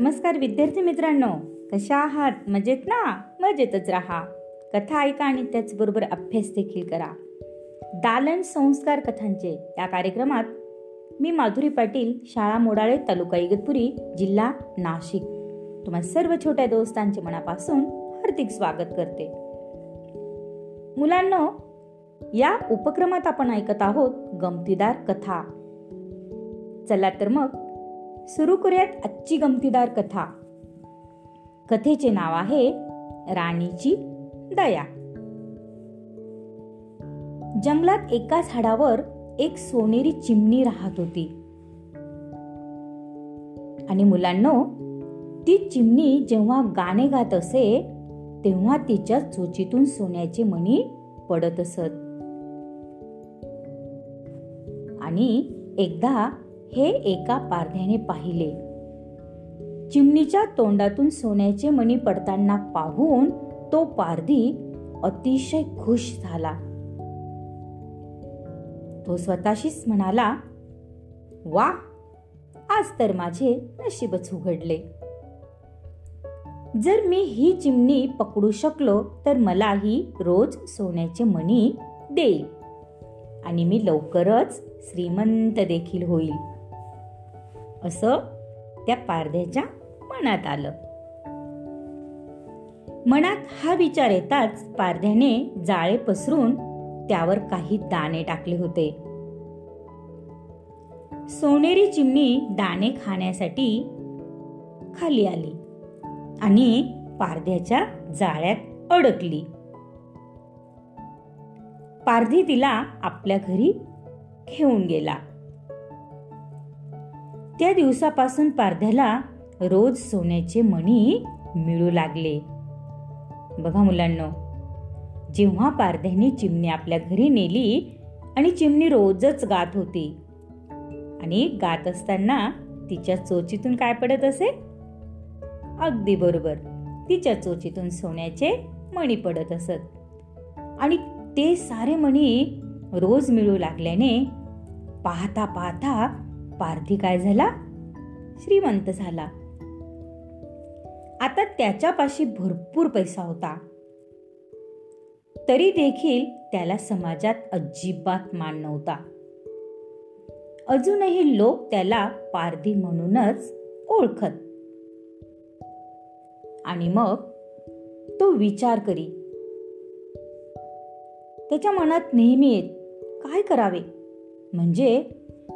नमस्कार विद्यार्थी मित्रांनो. कशा आहात? मजेत ना? मजेतच राहा. कथा ऐका आणि त्याचबरोबर अभ्यास देखील करा. दालन संस्कार कथांचे या कार्यक्रमात मी माधुरी पाटील शाळा मोडाळे तालुका इगतपुरी जिल्हा नाशिक. तुम्हा सर्व छोट्या दोस्तांचे मनापासून हार्दिक स्वागत करते. मुलांना या उपक्रमात आपण ऐकत आहोत गमतीदार कथा. चला तर मग सुरू करूयात आजची गमतीदार कथा. कथेचे नाव आहे राणीची दया. जंगलात एका झाडावर एक सोनेरी चिमणी राहत होती. आणि मुलांनो ती चिमणी जेव्हा गाणे गात असे तेव्हा तिच्या चोचीतून सोन्याचे मणी पडत असत. आणि एकदा हे एका पारध्याने पाहिले. चिमणीच्या तोंडातून सोन्याचे मणी पडताना पाहून तो पारधी अतिशय खुश झाला. तो स्वतःशीच म्हणाला वा आज तर माझे नशीबच उघडले. जर मी ही चिमणी पकडू शकलो तर मलाही रोज सोन्याचे मणी देईल आणि मी लवकरच श्रीमंत देखील होईल. असं त्या पारध्याच्या मनात आलं. मनात हा विचार येताच पारध्याने जाळे पसरून त्यावर काही दाणे टाकले होते. सोनेरी चिमणी दाणे खाण्यासाठी खाली आली आणि पारध्याच्या जाळ्यात अडकली. पारधी तिला आपल्या घरी घेऊन गेला. त्या दिवसापासून पारध्याला रोज सोन्याचे मणी मिळू लागले. बघा मुलांना जेव्हा पारध्याने चिमणी आपल्या घरी नेली आणि चिमणी रोजच गात होती आणि गात असताना तिच्या चोचीतून काय पडत असे? अगदी बरोबर तिच्या चोचीतून सोन्याचे मणी पडत असत. आणि ते सारे मणी रोज मिळू लागल्याने पाहता पाहता पारधी काय झाला? श्रीमंत झाला. आता त्याच्यापाशी भरपूर पैसा होता. तरी देखील त्याला समाजात अजिबात मान नव्हता. अजूनही लोक त्याला पारधी म्हणूनच ओळखत. आणि मग तो विचार करी. त्याच्या मनात नेहमी येत काय करावे? म्हणजे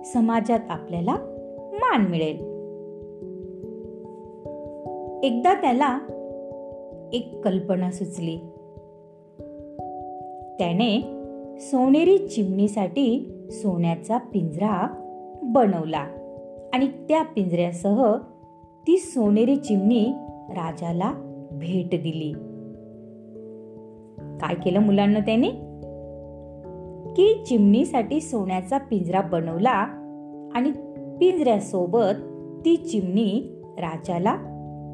समाजात आपल्याला मान मिळेल. एकदा त्याला एक कल्पना सुचली. त्याने सोनेरी चिमणीसाठी सोन्याचा पिंजरा बनवला आणि त्या पिंजऱ्यासह ती सोनेरी चिमणी राजाला भेट दिली. काय केलं मुलांना त्याने? की चिमणीसाठी सोन्याचा पिंजरा बनवला आणि पिंजऱ्यासोबत ती चिमणी राजाला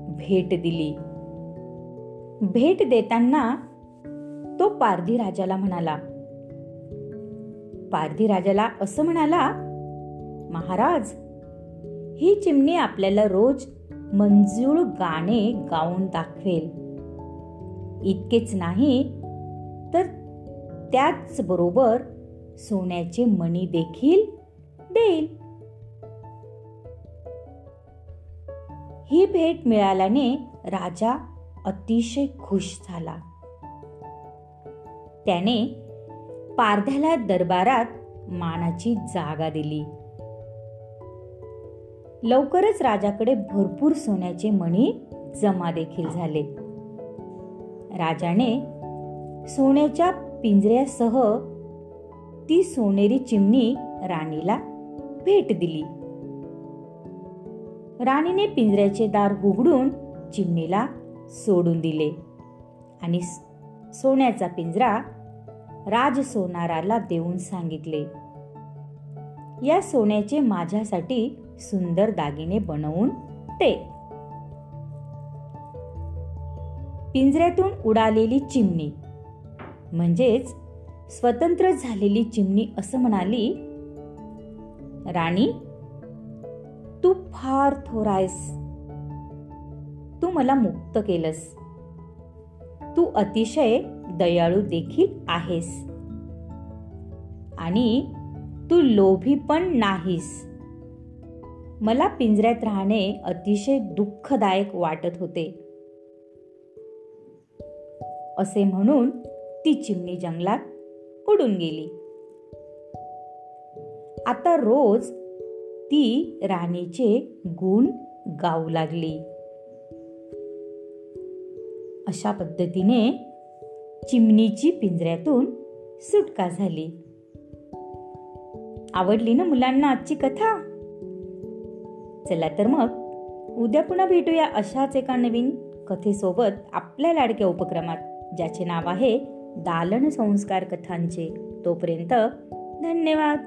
भेट दिली. भेट देताना तो पारधी राजाला म्हणाला पारधी राजाला असं म्हणाला महाराज ही चिमणी आपल्याला रोज मंजूळ गाणे गाऊन दाखवेल. इतकेच नाही तर त्याचबरोबर सोन्याचे मणी देखील देईल. ही भेट मिळाल्याने राजा अतिशय खुश झाला. त्याने पारध्याला दरबारात मानाची जागा दिली. लवकरच राजाकडे भरपूर सोन्याचे मणी जमा देखील झाले. राजाने सोन्याच्या पिंजऱ्यासह ती सोनेरी चिमणी राणीला भेट दिली. राणीने पिंजऱ्याचे दार उघडून चिमणीला सोडून दिले आणि सोन्याचा पिंजरा राज सोनाराला देऊन सांगितले. या सोन्याचे माझ्यासाठी सुंदर दागिने बनवून ते पिंजऱ्यातून उडालेली चिमणी म्हणजेच स्वतंत्र झालेली चिमणी असं म्हणाली राणी तू फार थोर आहेस. तू मला मुक्त केलंस. तू अतिशय दयाळू देखील आहेस. आणि तू लोभी पण नाहीस. मला पिंजऱ्यात राहणे अतिशय दुःखदायक वाटत होते. असे म्हणून ती चिमणी जंगलात उडून गेली. आता रोज ती राणीचे गुण गाऊ लागली. अशा पद्धतीने चिमणीची पिंजऱ्यातून सुटका झाली. आवडली ना मुलांना आजची कथा? चला तर मग उद्या पुन्हा भेटूया अशाच एका नवीन कथेसोबत आपल्या लाडक्या उपक्रमात ज्याचे नाव आहे दालन संस्कार कथांचे तोपर्यंत धन्यवाद.